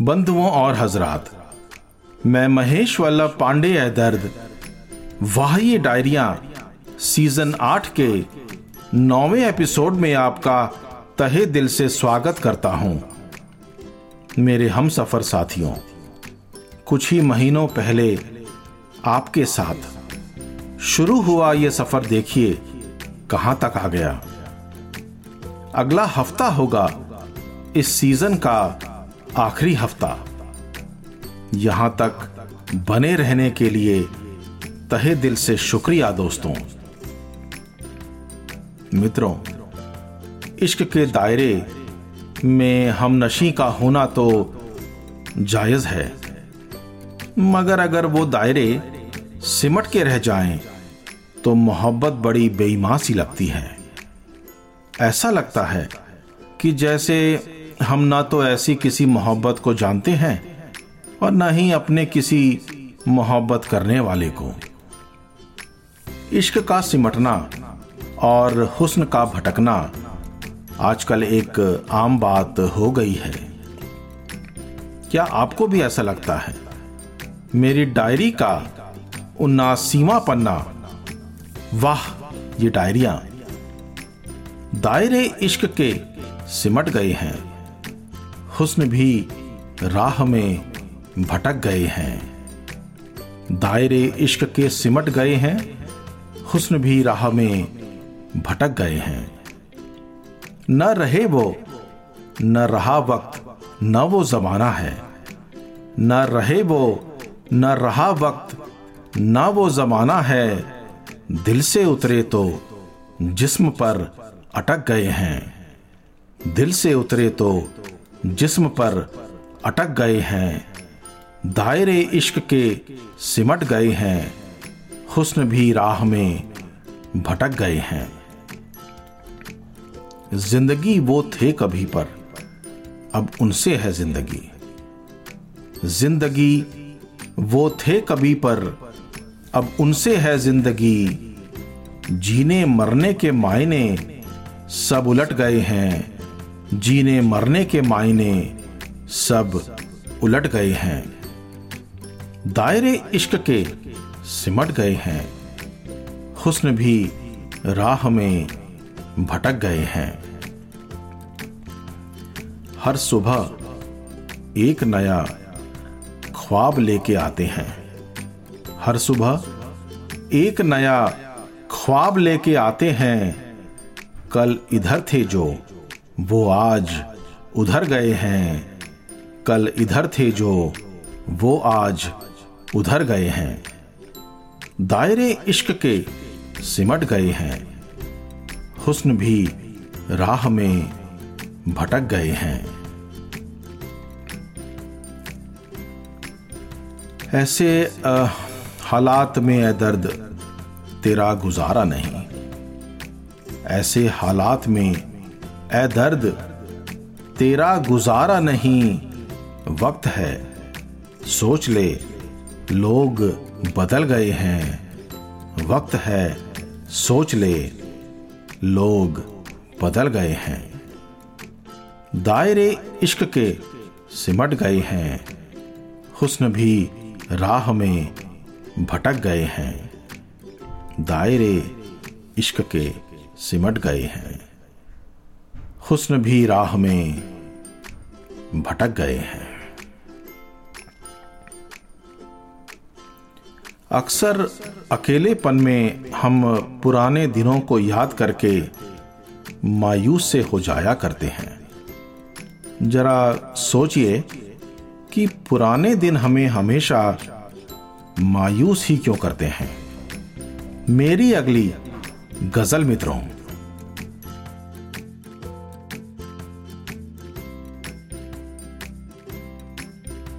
बंधुओं और हजरात, मैं महेश वल्लभ पांडे है दर्द, वाह ये डायरिया, सीज़न आठ के नौवे एपिसोड में आपका तहे दिल से स्वागत करता हूँ। मेरे हम सफ़र साथियों, कुछ ही महीनों पहले आपके साथ शुरू हुआ ये सफ़र देखिए कहाँ तक आ गया। अगला हफ़्ता होगा इस सीज़न का आखिरी हफ़्ता। यहाँ तक बने रहने के लिए तहे दिल से शुक्रिया दोस्तों। मित्रों, इश्क के दायरे में हम नशी का होना तो जायज़ है। मगर अगर वो दायरे सिमट के रह जाएँ तो मोहब्बत बड़ी बेईमान सी लगती है। ऐसा लगता है कि जैसे हम ना तो ऐसी किसी मोहब्बत को जानते हैं और ना ही अपने किसी मोहब्बत करने वाले को। इश्क का सिमटना और हुस्न का भटकना आजकल एक आम बात हो गई है। क्या आपको भी ऐसा लगता है? मेरी डायरी का उन्ना सीमा पन्ना वाह, ये डायरिया। दायरे इश्क के सिमट गए हैं। हुस्न भी राह में भटक गए हैं। दायरे इश्क के सिमट गए हैं, हुस्न भी राह में भटक गए हैं। न रहे वो, न रहा वक्त, न वो जमाना है। न रहे वो, न रहा वक्त, न वो जमाना है। दिल से उतरे तो जिस्म पर अटक गए हैं। दिल से उतरे तो जिस्म पर अटक गए हैं। दायरे इश्क के सिमट गए हैं। हुस्न भी राह में भटक गए हैं। ज़िंदगी वो थे कभी पर, अब उनसे है ज़िंदगी। ज़िंदगी वो थे कभी पर, अब उनसे है ज़िंदगी। जीने मरने के मायने सब उलट गए हैं। जीने मरने के मायने सब उलट गए हैं। दायरे इश्क के सिमट गए हैं। हुस्न भी राह में भटक गए हैं। हर सुबह एक नया ख्वाब लेके आते हैं। हर सुबह एक नया ख्वाब लेके आते हैं। कल इधर थे जो वो आज उधर गए हैं। कल इधर थे जो, वो आज उधर गए हैं। दायरे इश्क के सिमट गए हैं। हुस्न भी राह में भटक गए हैं। ऐसे हालात में ए दर्द तेरा गुजारा नहीं। ऐसे हालात में ए दर्द, तेरा गुजारा नहीं, वक्त है। सोच ले, लोग बदल गए हैं। वक्त है, सोच ले, लोग बदल गए हैं। दायरे इश्क के सिमट गए हैं। हुस्न भी राह में भटक गए हैं। दायरे इश्क के सिमट गए हैं। हुस्न भी राह में भटक गए हैं। अक्सर अकेलेपन में हम पुराने दिनों को याद करके मायूस से हो जाया करते हैं। जरा सोचिए कि पुराने दिन हमें हमेशा मायूस ही क्यों करते हैं। मेरी अगली गज़ल मित्रों